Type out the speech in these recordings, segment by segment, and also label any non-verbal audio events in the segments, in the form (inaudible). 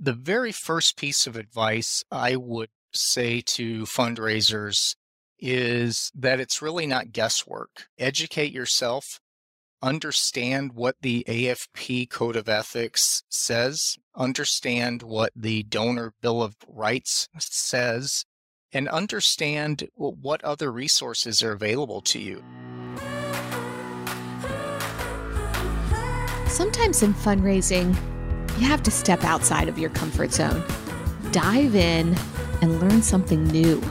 The very first piece of advice I would say to fundraisers is that it's really not guesswork. Educate yourself, understand what the AFP Code of Ethics says, understand what the Donor Bill of Rights says, and understand what other resources are available to you. Sometimes in fundraising, you have to step outside of your comfort zone, dive in, and learn something new.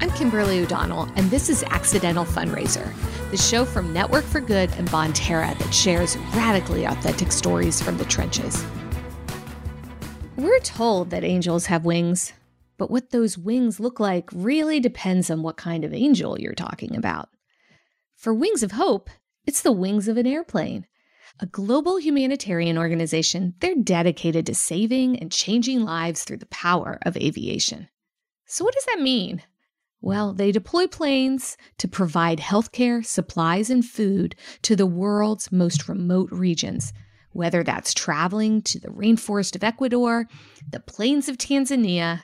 I'm Kimberly O'Donnell, and this is Accidental Fundraiser, the show from Network for Good and Bonterra that shares radically authentic stories from the trenches. We're told that angels have wings, but what those wings look like really depends on what kind of angel you're talking about. For Wings of Hope, it's the wings of an airplane. A global humanitarian organization, they're dedicated to saving and changing lives through the power of aviation. So, what does that mean? Well, they deploy planes to provide healthcare, supplies, and food to the world's most remote regions, whether that's traveling to the rainforest of Ecuador, the plains of Tanzania,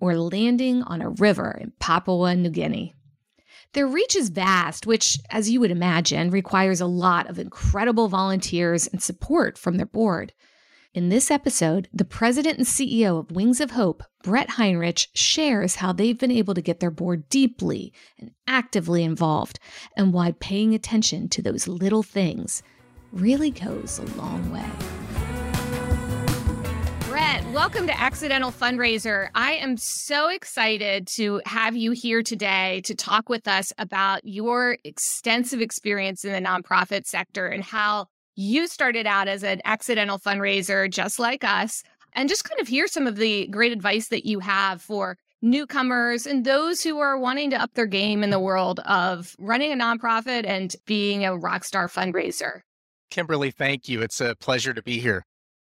or landing on a river in Papua New Guinea. Their reach is vast, which, as you would imagine, requires a lot of incredible volunteers and support from their board. In this episode, the president and CEO of Wings of Hope, Bret Heinrich, shares how they've been able to get their board deeply and actively involved, and why paying attention to those little things really goes a long way. Bret, welcome to Accidental Fundraiser. I am so excited to have you here today to talk with us about your extensive experience in the nonprofit sector and how you started out as an accidental fundraiser, just like us, and just kind of hear some of the great advice that you have for newcomers and those who are wanting to up their game in the world of running a nonprofit and being a rock star fundraiser. Kimberly, thank you. It's a pleasure to be here.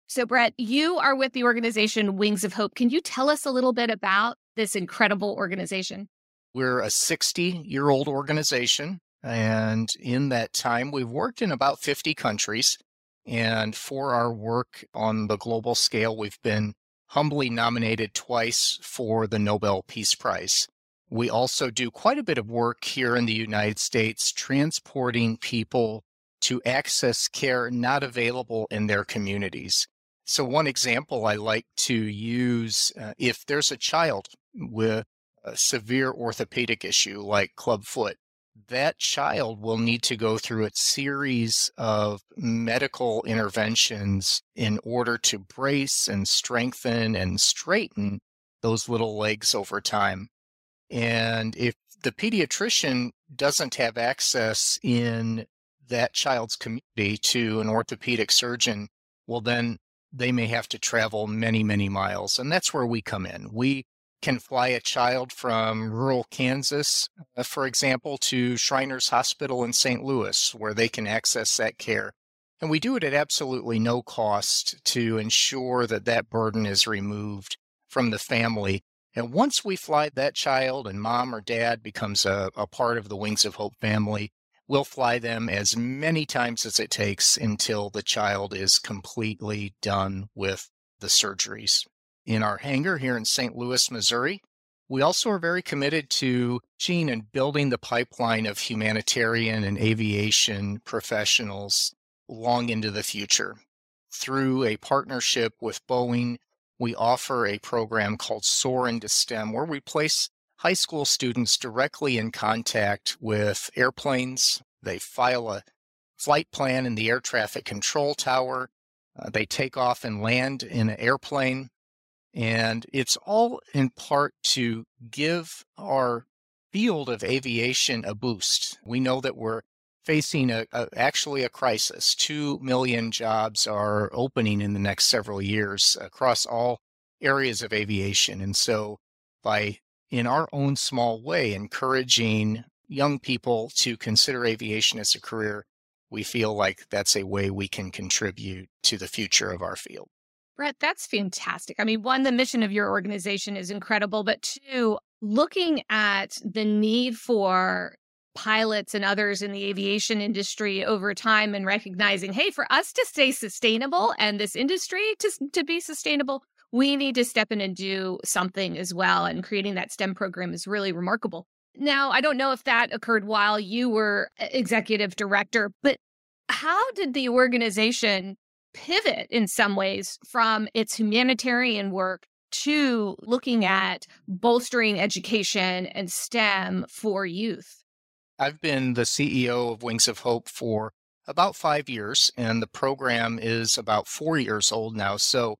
So, Bret, you are with the organization Wings of Hope. Can you tell us a little bit about this incredible organization? We're a 60 year old organization and in that time, we've worked in about 50 countries. And for our work on the global scale, we've been humbly nominated twice for the Nobel Peace Prize. We also do quite a bit of work here in the United States transporting people to access care not available in their communities. So, one example I like to use uh, if there's a child with a severe orthopedic issue like clubfoot, that child will need to go through a series of medical interventions in order to brace and strengthen and straighten those little legs over time. And if the pediatrician doesn't have access in that child's community to an orthopedic surgeon, well, then they may have to travel many, many miles. And that's where we come in. We can fly a child from rural Kansas, uh, for example, to Shriners Hospital in St. Louis, where they can access that care. And we do it at absolutely no cost to ensure that that burden is removed from the family. And once we fly that child and mom or dad becomes a, a part of the Wings of Hope family, we'll fly them as many times as it takes until the child is completely done with the surgeries in our hangar here in St. Louis, Missouri. We also are very committed to Gene and building the pipeline of humanitarian and aviation professionals long into the future. Through a partnership with Boeing, we offer a program called Soar into STEM, where we place high school students directly in contact with airplanes. They file a flight plan in the air traffic control tower. Uh, they take off and land in an airplane. And it's all in part to give our field of aviation a boost. We know that we're facing a, a, actually a crisis. Two million jobs are opening in the next several years across all areas of aviation. And so by in our own small way encouraging young people to consider aviation as a career, we feel like that's a way we can contribute to the future of our field. Bret, that's fantastic. I mean, one, the mission of your organization is incredible, but two, looking at the need for pilots and others in the aviation industry over time and recognizing, hey, for us to stay sustainable and this industry to, to be sustainable, we need to step in and do something as well. And creating that STEM program is really remarkable. Now, I don't know if that occurred while you were executive director, but how did the organization pivot in some ways from its humanitarian work to looking at bolstering education and STEM for youth? I've been the CEO of Wings of Hope for about five years, and the program is about four years old now. So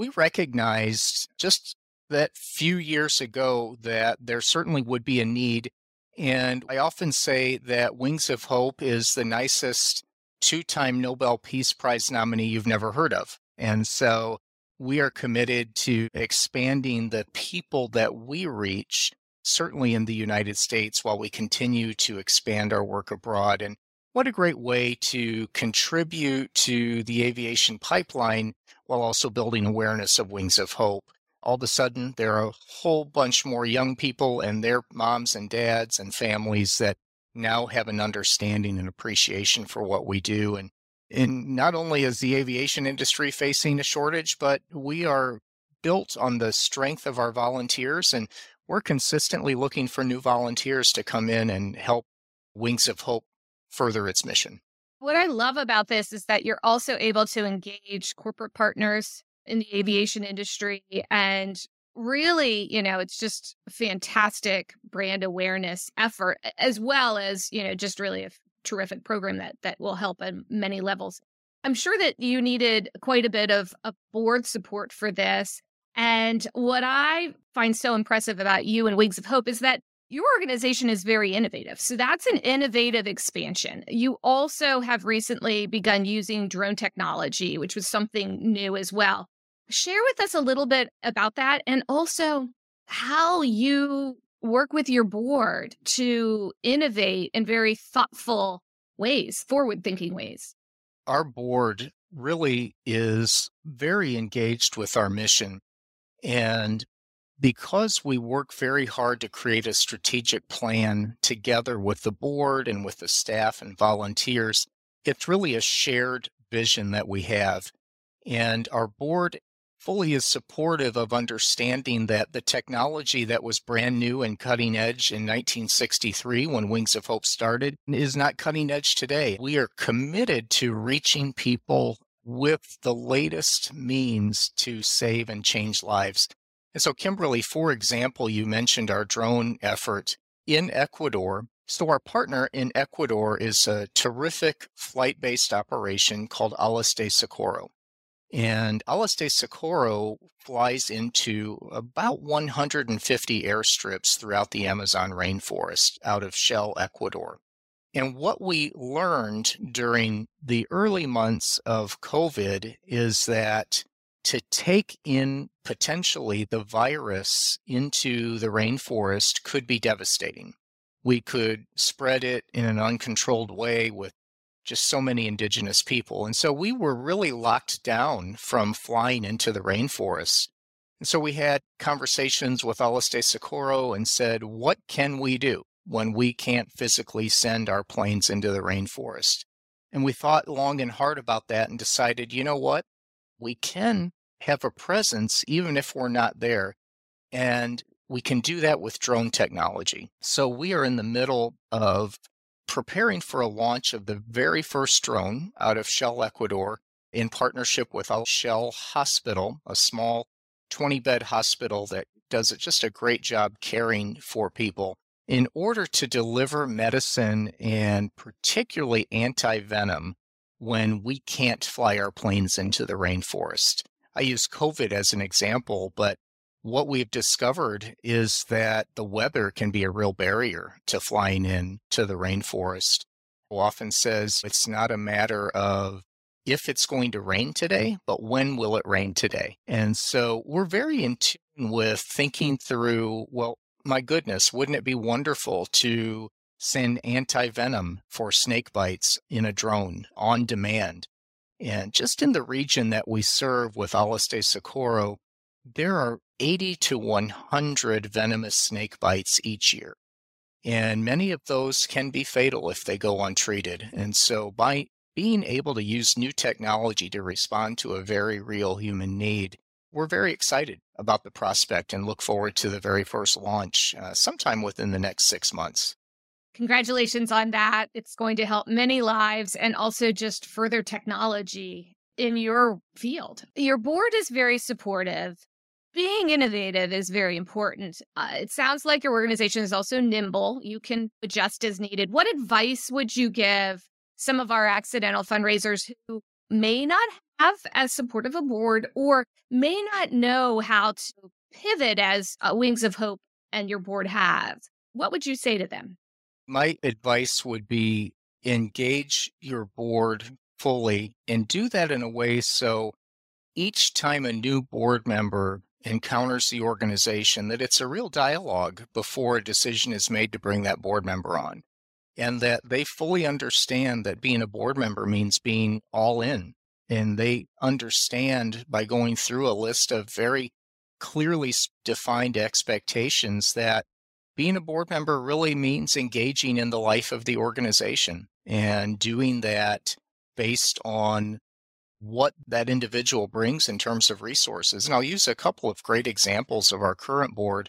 we recognized just that few years ago that there certainly would be a need. And I often say that Wings of Hope is the nicest two time Nobel Peace Prize nominee you've never heard of. And so we are committed to expanding the people that we reach, certainly in the United States, while we continue to expand our work abroad. And what a great way to contribute to the aviation pipeline while also building awareness of Wings of Hope. All of a sudden, there are a whole bunch more young people and their moms and dads and families that now have an understanding and appreciation for what we do. And, and not only is the aviation industry facing a shortage, but we are built on the strength of our volunteers and we're consistently looking for new volunteers to come in and help Wings of Hope further its mission. What I love about this is that you're also able to engage corporate partners in the aviation industry and really, you know, it's just fantastic brand awareness effort as well as, you know, just really a terrific program that that will help on many levels. I'm sure that you needed quite a bit of, of board support for this. And what I find so impressive about you and Wings of Hope is that your organization is very innovative. So that's an innovative expansion. You also have recently begun using drone technology, which was something new as well. Share with us a little bit about that and also how you work with your board to innovate in very thoughtful ways, forward thinking ways. Our board really is very engaged with our mission. And because we work very hard to create a strategic plan together with the board and with the staff and volunteers, it's really a shared vision that we have. And our board fully is supportive of understanding that the technology that was brand new and cutting edge in 1963 when Wings of Hope started is not cutting edge today. We are committed to reaching people with the latest means to save and change lives. And so, Kimberly, for example, you mentioned our drone effort in Ecuador. So, our partner in Ecuador is a terrific flight based operation called Alas de Socorro. And Alas de Socorro flies into about 150 airstrips throughout the Amazon rainforest out of Shell, Ecuador. And what we learned during the early months of COVID is that to take in potentially the virus into the rainforest could be devastating. We could spread it in an uncontrolled way with just so many indigenous people. And so we were really locked down from flying into the rainforest. And so we had conversations with Alas de Socorro and said, what can we do when we can't physically send our planes into the rainforest? And we thought long and hard about that and decided, you know what? we can have a presence even if we're not there. And we can do that with drone technology. So we are in the middle of preparing for a launch of the very first drone out of Shell Ecuador in partnership with Shell Hospital, a small 20 bed hospital that does just a great job caring for people in order to deliver medicine and particularly anti venom when we can't fly our planes into the rainforest. I use COVID as an example, but what we've discovered is that the weather can be a real barrier to flying in to the rainforest. Who Often says it's not a matter of if it's going to rain today, but when will it rain today? And so we're very in tune with thinking through, well, my goodness, wouldn't it be wonderful to send anti venom for snake bites in a drone on demand. And just in the region that we serve with Alas de Socorro, there are 80 to 100 venomous snake bites each year. And many of those can be fatal if they go untreated. And so, by being able to use new technology to respond to a very real human need, we're very excited about the prospect and look forward to the very first launch uh, sometime within the next six months. Congratulations on that. It's going to help many lives and also just further technology in your field. Your board is very supportive. Being innovative is very important. Uh, it sounds like your organization is also nimble. You can adjust as needed. What advice would you give some of our accidental fundraisers who may not have as supportive a board or may not know how to pivot as uh, Wings of Hope and your board have? What would you say to them? My advice would be engage your board fully and do that in a way so each time a new board member encounters the organization that it's a real dialogue before a decision is made to bring that board member on and that they fully understand that being a board member means being all in and they understand by going through a list of very clearly defined expectations that being a board member really means engaging in the life of the organization and doing that based on what that individual brings in terms of resources. And I'll use a couple of great examples of our current board.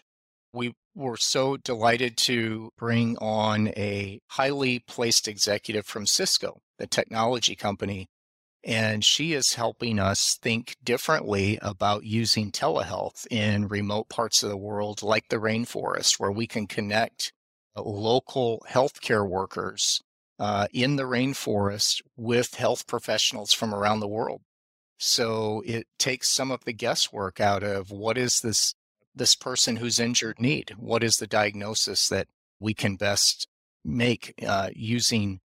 We were so delighted to bring on a highly placed executive from Cisco, the technology company. And she is helping us think differently about using telehealth in remote parts of the world, like the rainforest, where we can connect local healthcare workers uh, in the rainforest with health professionals from around the world. So it takes some of the guesswork out of what is this this person who's injured need? What is the diagnosis that we can best make uh, using uh,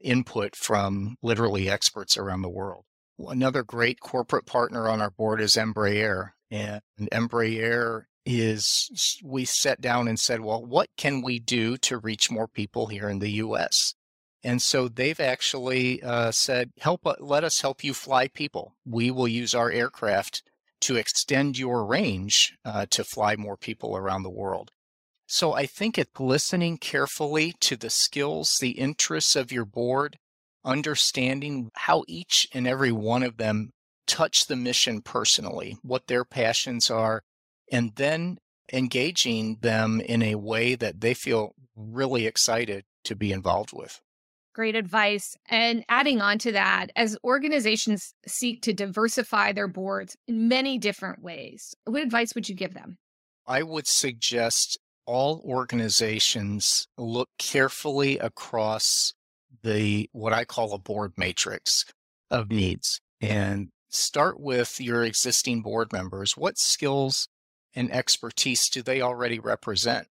input from literally experts around the world? Another great corporate partner on our board is Embraer. And Embraer is, we sat down and said, well, what can we do to reach more people here in the US? And so they've actually uh, said, "Help! Uh, let us help you fly people. We will use our aircraft to extend your range uh, to fly more people around the world." So I think it's listening carefully to the skills, the interests of your board, understanding how each and every one of them touch the mission personally, what their passions are, and then engaging them in a way that they feel really excited to be involved with. Great advice. And adding on to that, as organizations seek to diversify their boards in many different ways, what advice would you give them? I would suggest all organizations look carefully across the what I call a board matrix of needs and start with your existing board members. What skills and expertise do they already represent?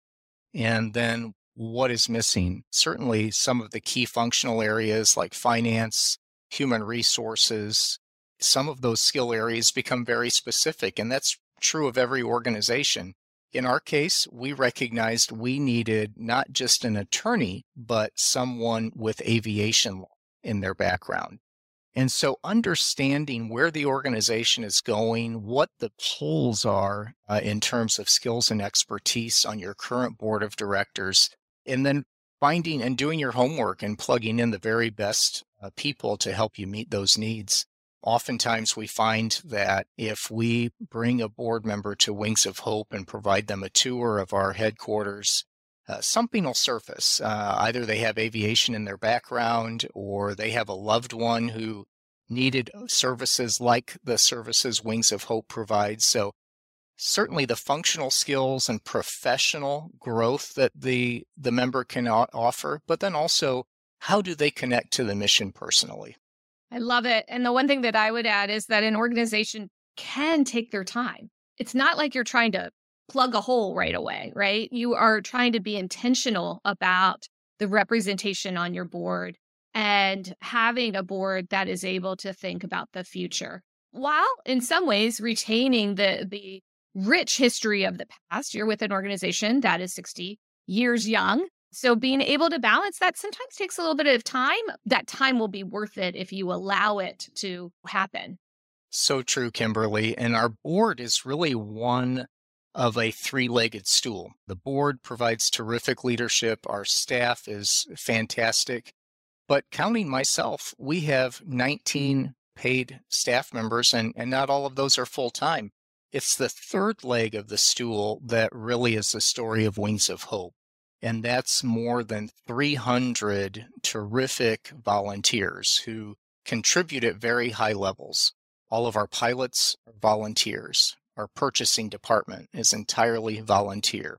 And then what is missing. Certainly, some of the key functional areas like finance, human resources, some of those skill areas become very specific, and that's true of every organization. In our case, we recognized we needed not just an attorney, but someone with aviation law in their background. And so understanding where the organization is going, what the pulls are uh, in terms of skills and expertise on your current board of directors and then finding and doing your homework and plugging in the very best uh, people to help you meet those needs. Oftentimes, we find that if we bring a board member to Wings of Hope and provide them a tour of our headquarters, uh, something will surface. Uh, either they have aviation in their background or they have a loved one who needed services like the services Wings of Hope provides. So certainly the functional skills and professional growth that the the member can offer but then also how do they connect to the mission personally i love it and the one thing that i would add is that an organization can take their time it's not like you're trying to plug a hole right away right you are trying to be intentional about the representation on your board and having a board that is able to think about the future while in some ways retaining the the rich history of the past. You're with an organization that is 60 years young. So being able to balance that sometimes takes a little bit of time. That time will be worth it if you allow it to happen. So true, Kimberly. And our board is really one of a three legged stool. The board provides terrific leadership, our staff is fantastic. But counting myself, we have 19 paid staff members, and, and not all of those are full time. It's the third leg of the stool that really is the story of Wings of Hope. And that's more than 300 terrific volunteers who contribute at very high levels. All of our pilots are volunteers. Our purchasing department is entirely volunteer.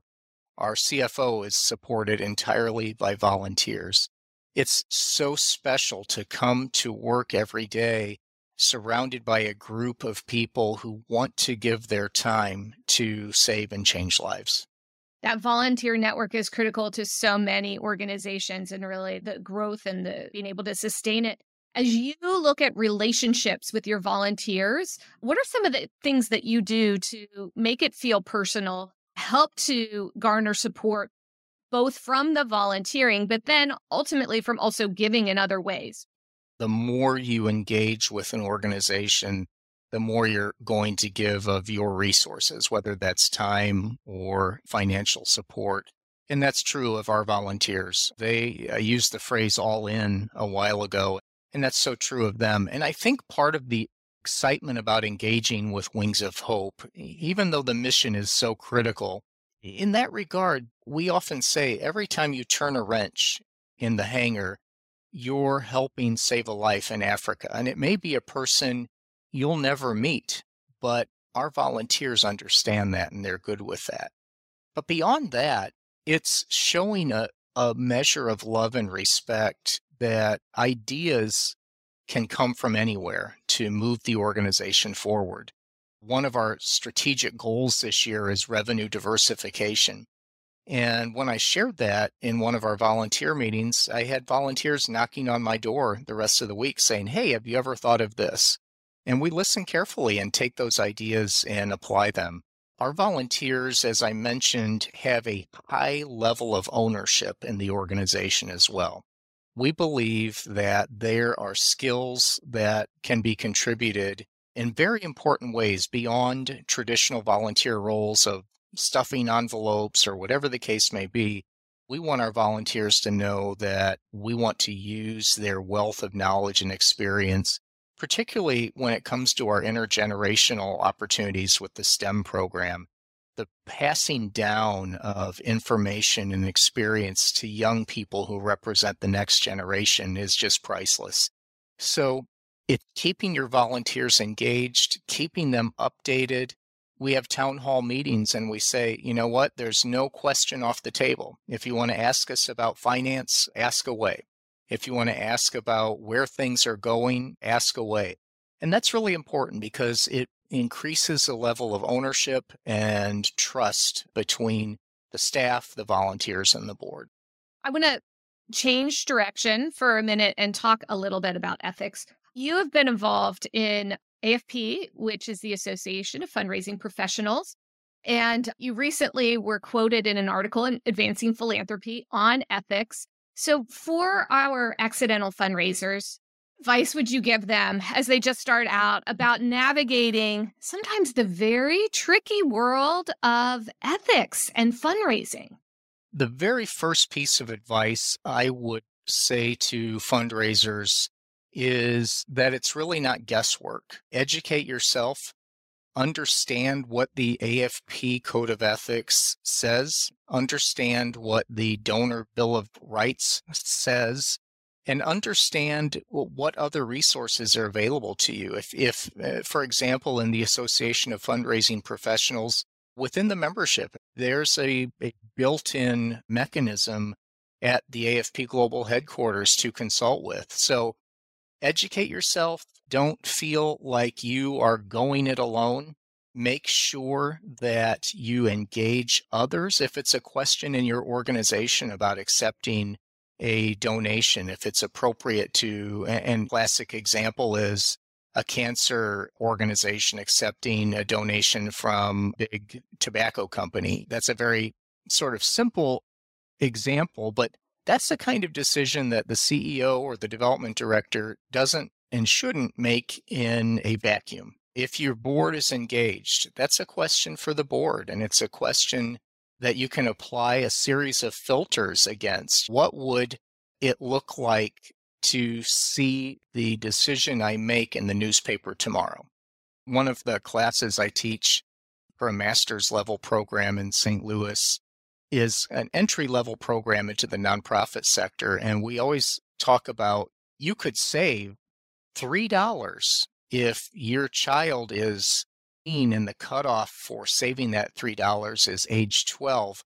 Our CFO is supported entirely by volunteers. It's so special to come to work every day surrounded by a group of people who want to give their time to save and change lives. That volunteer network is critical to so many organizations and really the growth and the being able to sustain it. As you look at relationships with your volunteers, what are some of the things that you do to make it feel personal, help to garner support both from the volunteering, but then ultimately from also giving in other ways? The more you engage with an organization, the more you're going to give of your resources, whether that's time or financial support. And that's true of our volunteers. They used the phrase all in a while ago, and that's so true of them. And I think part of the excitement about engaging with Wings of Hope, even though the mission is so critical, in that regard, we often say every time you turn a wrench in the hangar, you're helping save a life in Africa. And it may be a person you'll never meet, but our volunteers understand that and they're good with that. But beyond that, it's showing a, a measure of love and respect that ideas can come from anywhere to move the organization forward. One of our strategic goals this year is revenue diversification. And when I shared that in one of our volunteer meetings, I had volunteers knocking on my door the rest of the week saying, Hey, have you ever thought of this? And we listen carefully and take those ideas and apply them. Our volunteers, as I mentioned, have a high level of ownership in the organization as well. We believe that there are skills that can be contributed in very important ways beyond traditional volunteer roles of stuffing envelopes or whatever the case may be. We want our volunteers to know that we want to use their wealth of knowledge and experience particularly when it comes to our intergenerational opportunities with the STEM program. The passing down of information and experience to young people who represent the next generation is just priceless. So it's keeping your volunteers engaged, keeping them updated. We have town hall meetings and we say, you know what? There's no question off the table. If you want to ask us about finance, ask away. If you want to ask about where things are going, ask away. And that's really important because it increases the level of ownership and trust between the staff, the volunteers, and the board. I want to change direction for a minute and talk a little bit about ethics. You have been involved in AFP, which is the Association of Fundraising Professionals. And you recently were quoted in an article in Advancing Philanthropy on ethics. So, for our accidental fundraisers, advice would you give them as they just start out about navigating sometimes the very tricky world of ethics and fundraising? The very first piece of advice I would say to fundraisers is that it's really not guesswork. Educate yourself understand what the AFP Code of Ethics says, understand what the Donor Bill of Rights says, and understand what other resources are available to you. If, if uh, for example, in the Association of Fundraising Professionals, within the membership, there's a, a built in mechanism at the AFP Global headquarters to consult with. So educate yourself. Don't feel like you are going it alone. Make sure that you engage others. If it's a question in your organization about accepting a donation, if it's appropriate to, and classic example is a cancer organization accepting a donation from big tobacco company. That's a very sort of simple example, but that's the kind of decision that the CEO or the development director doesn't and shouldn't make in a vacuum. If your board is engaged, that's a question for the board, and it's a question that you can apply a series of filters against. What would it look like to see the decision I make in the newspaper tomorrow? One of the classes I teach for a master's level program in St. Louis is an entry level program into the nonprofit sector. And we always talk about you could save $3 if your child is and the cutoff for saving that $3 is age 12.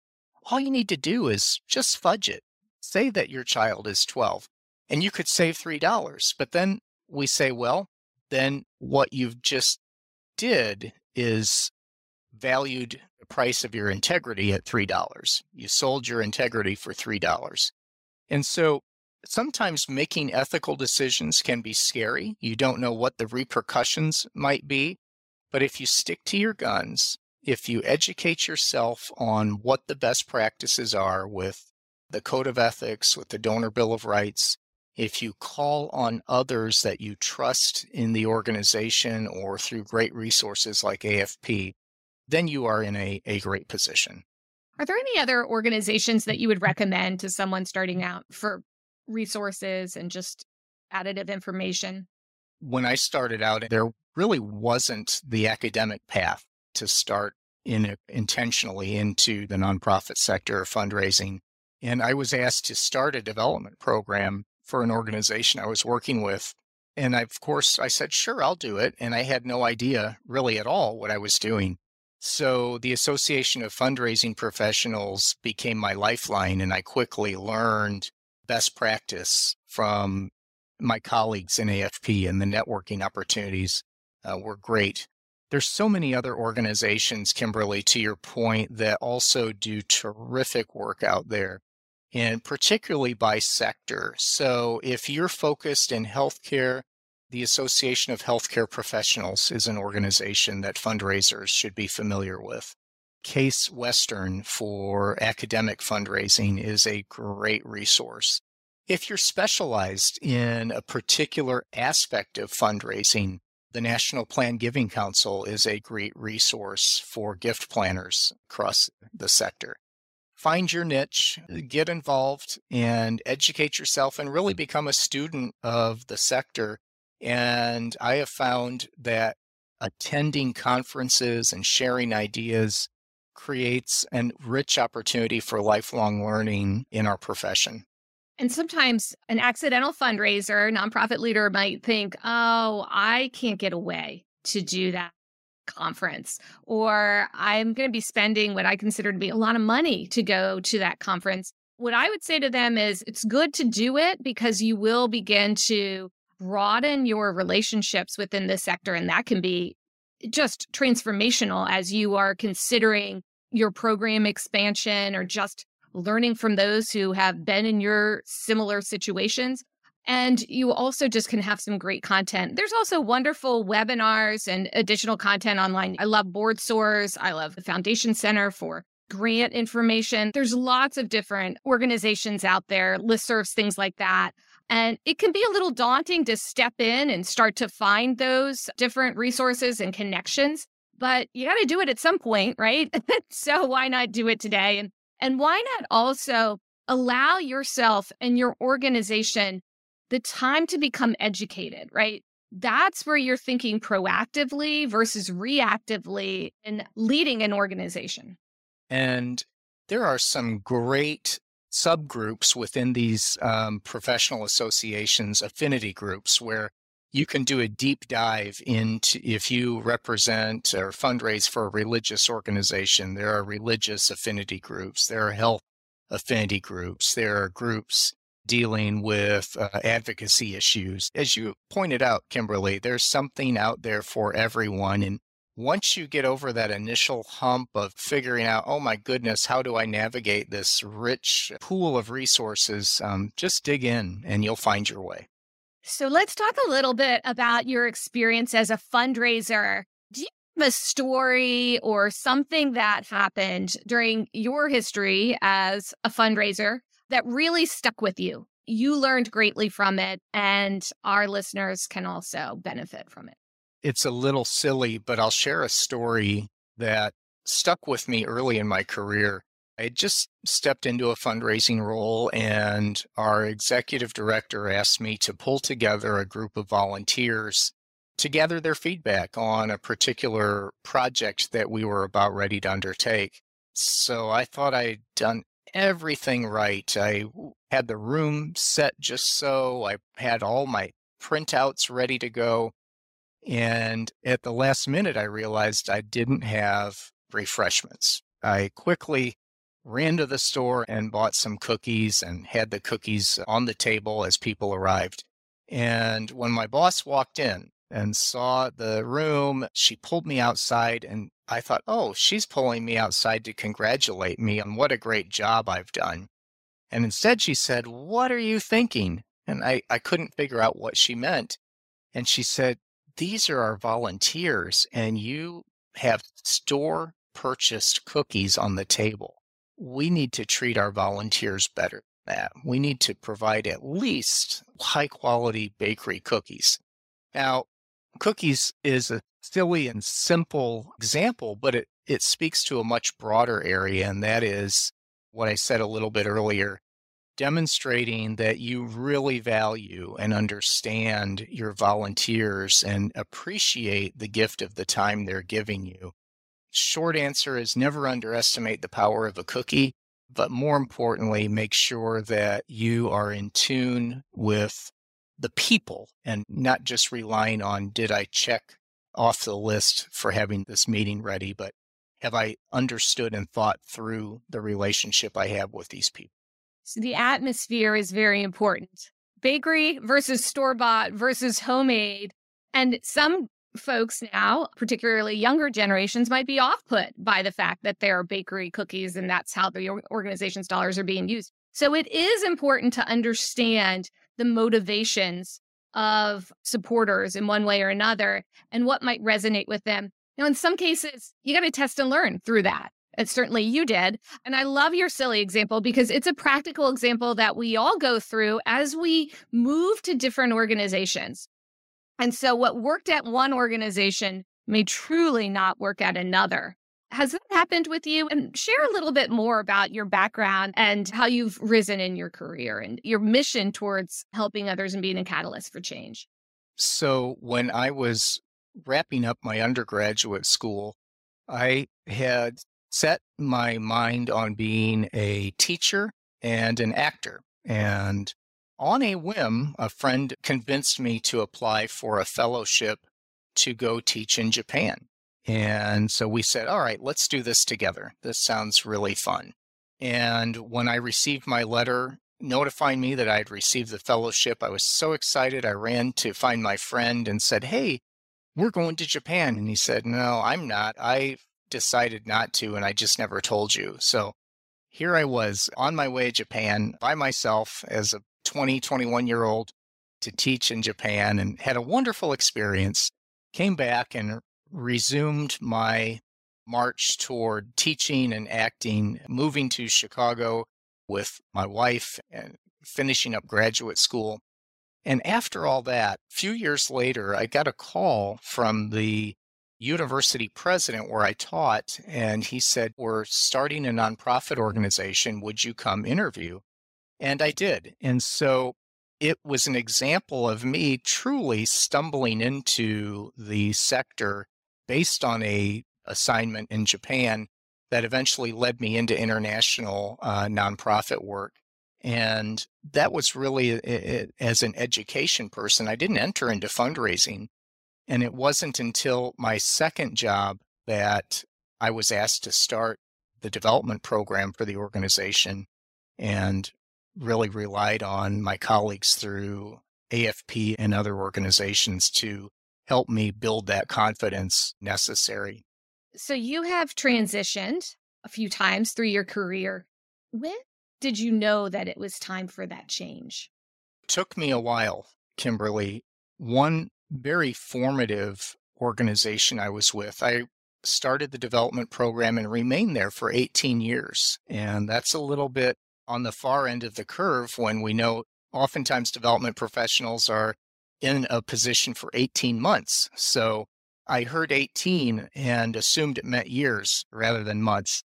All you need to do is just fudge it. Say that your child is 12 and you could save $3. But then we say, well, then what you've just did is valued price of your integrity at $3. You sold your integrity for $3. And so sometimes making ethical decisions can be scary. You don't know what the repercussions might be. But if you stick to your guns, if you educate yourself on what the best practices are with the Code of Ethics, with the Donor Bill of Rights, if you call on others that you trust in the organization or through great resources like AFP, then you are in a, a great position. Are there any other organizations that you would recommend to someone starting out for resources and just additive information? When I started out, there really wasn't the academic path to start in intentionally into the nonprofit sector or fundraising. And I was asked to start a development program for an organization I was working with. And I, of course, I said, sure, I'll do it. And I had no idea really at all what I was doing. So the Association of Fundraising Professionals became my lifeline, and I quickly learned best practice from my colleagues in AFP, and the networking opportunities uh, were great. There's so many other organizations, Kimberly, to your point, that also do terrific work out there, and particularly by sector. So if you're focused in healthcare, the Association of Healthcare Professionals is an organization that fundraisers should be familiar with. Case Western for academic fundraising is a great resource. If you're specialized in a particular aspect of fundraising, the National Plan Giving Council is a great resource for gift planners across the sector. Find your niche, get involved, and educate yourself, and really become a student of the sector and I have found that attending conferences and sharing ideas creates a rich opportunity for lifelong learning in our profession. And sometimes an accidental fundraiser, nonprofit leader might think, oh, I can't get away to do that conference, or I'm going to be spending what I consider to be a lot of money to go to that conference. What I would say to them is it's good to do it because you will begin to broaden your relationships within this sector. And that can be just transformational as you are considering your program expansion or just learning from those who have been in your similar situations. And you also just can have some great content. There's also wonderful webinars and additional content online. I love BoardSource. I love the Foundation Center for grant information. There's lots of different organizations out there, listservs, things like that. And it can be a little daunting to step in and start to find those different resources and connections, but you got to do it at some point, right? (laughs) so why not do it today? And and why not also allow yourself and your organization the time to become educated, right? That's where you're thinking proactively versus reactively in leading an organization. And there are some great subgroups within these um, professional associations, affinity groups, where you can do a deep dive into if you represent or fundraise for a religious organization. There are religious affinity groups, there are health affinity groups, there are groups dealing with uh, advocacy issues. As you pointed out, Kimberly, there's something out there for everyone. And once you get over that initial hump of figuring out, oh my goodness, how do I navigate this rich pool of resources, um, just dig in and you'll find your way. So let's talk a little bit about your experience as a fundraiser. Do you have a story or something that happened during your history as a fundraiser that really stuck with you? You learned greatly from it, and our listeners can also benefit from it it's a little silly, but I'll share a story that stuck with me early in my career. I had just stepped into a fundraising role, and our executive director asked me to pull together a group of volunteers to gather their feedback on a particular project that we were about ready to undertake. So I thought I'd done everything right. I had the room set just so, I had all my printouts ready to go. And at the last minute, I realized I didn't have refreshments. I quickly ran to the store and bought some cookies and had the cookies on the table as people arrived. And when my boss walked in and saw the room, she pulled me outside and I thought, oh, she's pulling me outside to congratulate me on what a great job I've done. And instead she said, What are you thinking? And I, I couldn't figure out what she meant. And she said, These are our volunteers, and you have store purchased cookies on the table. We need to treat our volunteers better than that. We need to provide at least high quality bakery cookies. Now, cookies is a silly and simple example, but it, it speaks to a much broader area, and that is what I said a little bit earlier demonstrating that you really value and understand your volunteers and appreciate the gift of the time they're giving you. Short answer is never underestimate the power of a cookie, but more importantly, make sure that you are in tune with the people and not just relying on did I check off the list for having this meeting ready, but have I understood and thought through the relationship I have with these people? So the atmosphere is very important. Bakery versus store bought versus homemade. And some folks now, particularly younger generations, might be off put by the fact that there are bakery cookies and that's how the organization's dollars are being used. So it is important to understand the motivations of supporters in one way or another and what might resonate with them. Now, in some cases, you got to test and learn through that. And certainly you did. And I love your silly example because it's a practical example that we all go through as we move to different organizations. And so, what worked at one organization may truly not work at another. Has that happened with you? And share a little bit more about your background and how you've risen in your career and your mission towards helping others and being a catalyst for change. So, when I was wrapping up my undergraduate school, I had set my mind on being a teacher and an actor. And on a whim, a friend convinced me to apply for a fellowship to go teach in Japan. And so we said, all right, let's do this together. This sounds really fun. And when I received my letter notifying me that I had received the fellowship, I was so excited. I ran to find my friend and said, Hey, we're going to Japan. And he said, No, I'm not. I decided not to, and I just never told you. So here I was on my way to Japan by myself as a 20, 21 year old to teach in Japan and had a wonderful experience. Came back and resumed my march toward teaching and acting, moving to Chicago with my wife and finishing up graduate school. And after all that, a few years later, I got a call from the university president where I taught, and he said, We're starting a nonprofit organization. Would you come interview? And I did. And so it was an example of me truly stumbling into the sector based on a assignment in Japan that eventually led me into international uh, nonprofit work. And that was really, it, it, as an education person, I didn't enter into fundraising. And it wasn't until my second job that I was asked to start the development program for the organization and really relied on my colleagues through AFP and other organizations to help me build that confidence necessary. So you have transitioned a few times through your career. When did you know that it was time for that change? It took me a while, Kimberly. One very formative organization I was with. I started the development program and remained there for 18 years. And that's a little bit on the far end of the curve when we know oftentimes development professionals are in a position for 18 months. So I heard 18 and assumed it meant years rather than months.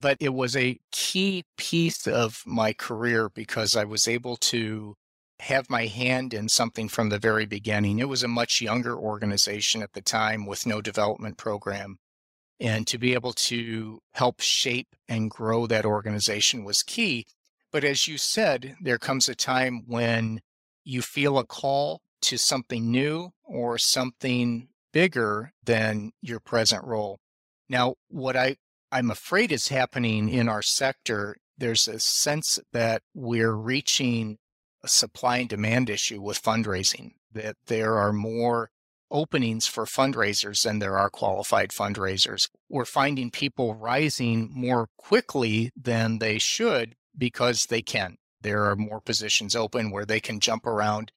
But it was a key piece of my career because I was able to have my hand in something from the very beginning. It was a much younger organization at the time with no development program. And to be able to help shape and grow that organization was key. But as you said, there comes a time when you feel a call to something new or something bigger than your present role. Now, what I, I'm afraid is happening in our sector, there's a sense that we're reaching a supply and demand issue with fundraising, that there are more openings for fundraisers than there are qualified fundraisers. We're finding people rising more quickly than they should because they can. There are more positions open where they can jump around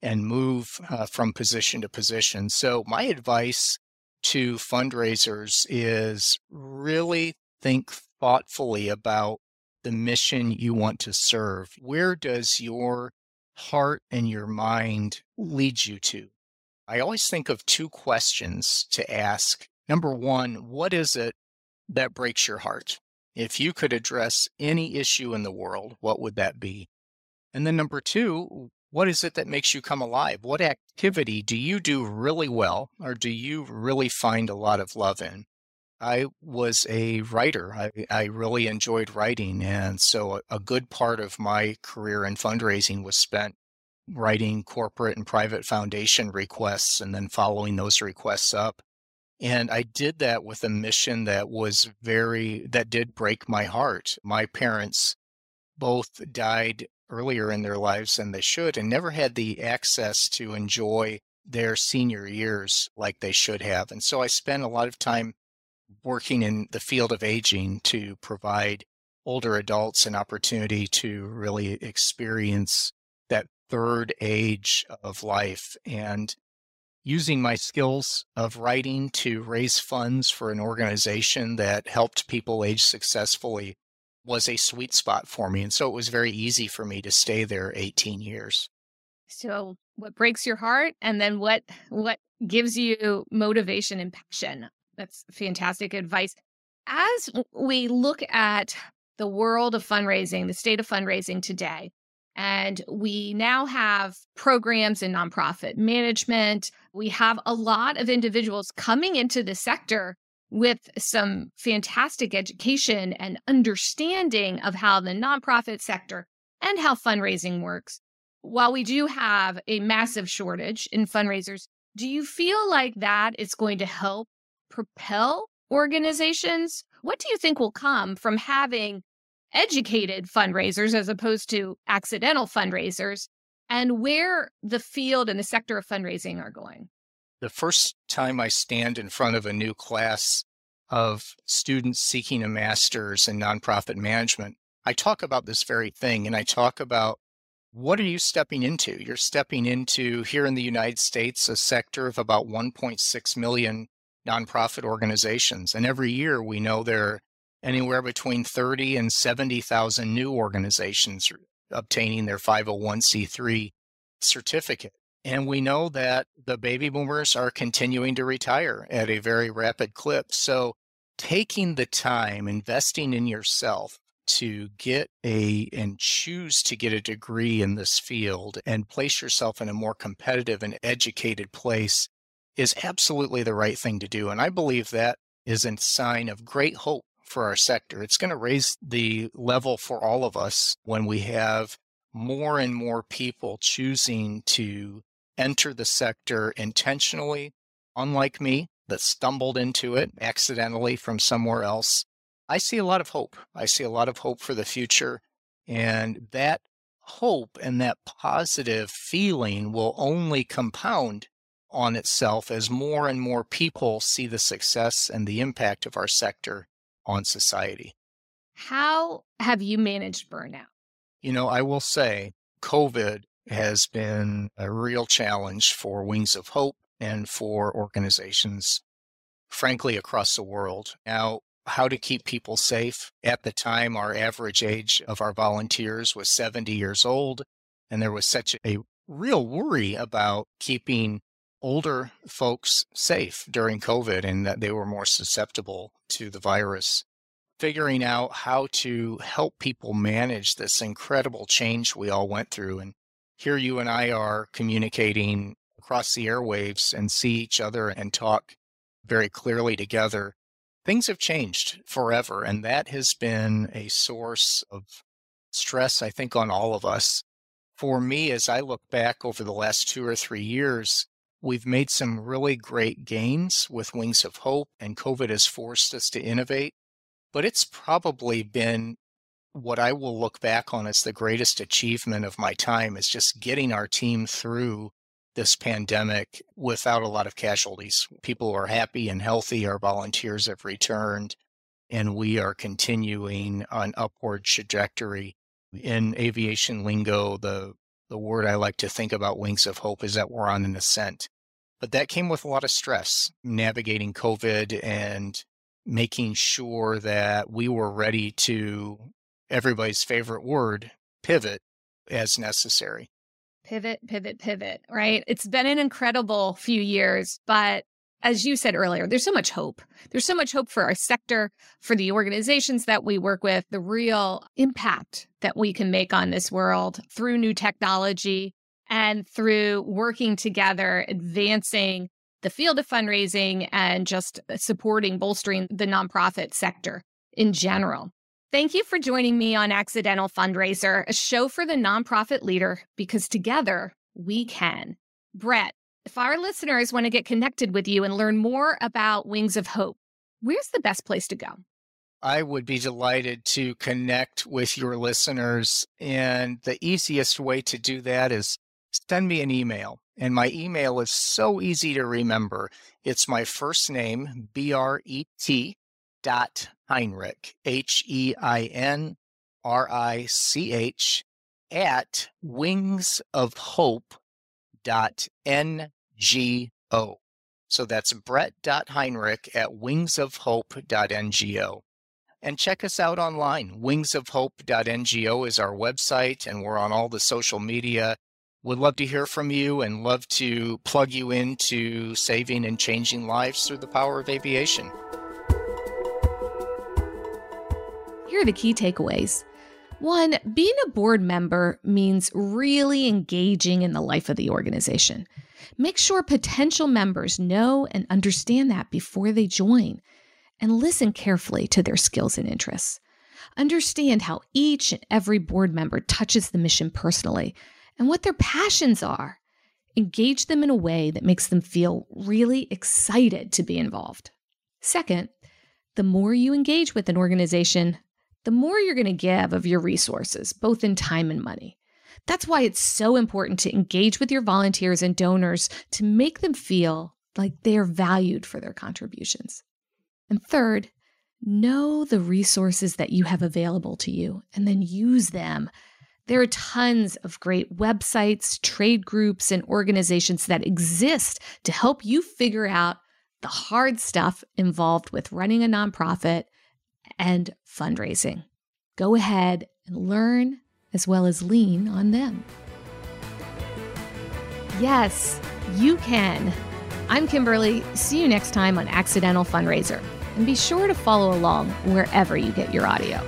and move uh, from position to position. So, my advice to fundraisers is really think thoughtfully about the mission you want to serve. Where does your heart and your mind lead you to? I always think of two questions to ask. Number one, what is it that breaks your heart? If you could address any issue in the world, what would that be? And then number two, what is it that makes you come alive? What activity do you do really well, or do you really find a lot of love in? I was a writer. I, I really enjoyed writing. And so a, a good part of my career in fundraising was spent writing corporate and private foundation requests and then following those requests up. And I did that with a mission that was very, that did break my heart. My parents both died earlier in their lives than they should and never had the access to enjoy their senior years like they should have. And so I spent a lot of time working in the field of aging to provide older adults an opportunity to really experience that third age of life and using my skills of writing to raise funds for an organization that helped people age successfully was a sweet spot for me. And so it was very easy for me to stay there 18 years. So what breaks your heart and then what what gives you motivation and passion? That's fantastic advice. As we look at the world of fundraising, the state of fundraising today, and we now have programs in nonprofit management. We have a lot of individuals coming into the sector with some fantastic education and understanding of how the nonprofit sector and how fundraising works. While we do have a massive shortage in fundraisers, do you feel like that is going to help propel organizations? What do you think will come from having educated fundraisers as opposed to accidental fundraisers and where the field and the sector of fundraising are going? the first time I stand in front of a new class of students seeking a master's in nonprofit management, I talk about this very thing and I talk about what are you stepping into? You're stepping into here in the United States a sector of about 1.6 million nonprofit organizations. And every year we know there are anywhere between 30 and 70,000 new organizations obtaining their 501c3 certificate. And we know that the baby boomers are continuing to retire at a very rapid clip. So, taking the time, investing in yourself to get a and choose to get a degree in this field and place yourself in a more competitive and educated place is absolutely the right thing to do. And I believe that is a sign of great hope for our sector. It's going to raise the level for all of us when we have more and more people choosing to enter the sector intentionally, unlike me, that stumbled into it accidentally from somewhere else. I see a lot of hope. I see a lot of hope for the future. And that hope and that positive feeling will only compound on itself as more and more people see the success and the impact of our sector on society. How have you managed burnout? You know, I will say COVID has been a real challenge for Wings of Hope and for organizations, frankly, across the world. Now, how to keep people safe. At the time, our average age of our volunteers was 70 years old, and there was such a real worry about keeping older folks safe during COVID and that they were more susceptible to the virus. Figuring out how to help people manage this incredible change we all went through and here you and I are communicating across the airwaves and see each other and talk very clearly together. Things have changed forever, and that has been a source of stress, I think, on all of us. For me, as I look back over the last two or three years, we've made some really great gains with Wings of Hope, and COVID has forced us to innovate. But it's probably been what I will look back on as the greatest achievement of my time is just getting our team through this pandemic without a lot of casualties. People are happy and healthy. Our volunteers have returned, and we are continuing on upward trajectory. In aviation lingo, the the word I like to think about Wings of Hope is that we're on an ascent. But that came with a lot of stress, navigating COVID and making sure that we were ready to everybody's favorite word, pivot as necessary. Pivot, pivot, pivot, right? It's been an incredible few years, but as you said earlier, there's so much hope. There's so much hope for our sector, for the organizations that we work with, the real impact that we can make on this world through new technology and through working together, advancing the field of fundraising and just supporting, bolstering the nonprofit sector in general. Thank you for joining me on Accidental Fundraiser, a show for the nonprofit leader, because together we can. Bret, if our listeners want to get connected with you and learn more about Wings of Hope, where's the best place to go? I would be delighted to connect with your listeners. And the easiest way to do that is send me an email. And my email is so easy to remember. It's my first name, B R E T dot Heinrich, H E I N R I C H, at wings of hope dot N G O. So that's Bret.Heinrich at wingsofhope.ngo. And check us out online. Wingsofhope.ngo is our website, and we're on all the social media. Would love to hear from you and love to plug you into saving and changing lives through the power of aviation. Here are the key takeaways. One, being a board member means really engaging in the life of the organization. Make sure potential members know and understand that before they join, and listen carefully to their skills and interests. Understand how each and every board member touches the mission personally and what their passions are. Engage them in a way that makes them feel really excited to be involved. Second, the more you engage with an organization, the more you're going to give of your resources, both in time and money. That's why it's so important to engage with your volunteers and donors to make them feel like they are valued for their contributions. And third, know the resources that you have available to you and then use them. There are tons of great websites, trade groups, and organizations that exist to help you figure out the hard stuff involved with running a nonprofit and fundraising. Go ahead and learn as well as lean on them. Yes, you can. I'm Kimberly. See you next time on Accidental Fundraiser. And be sure to follow along wherever you get your audio.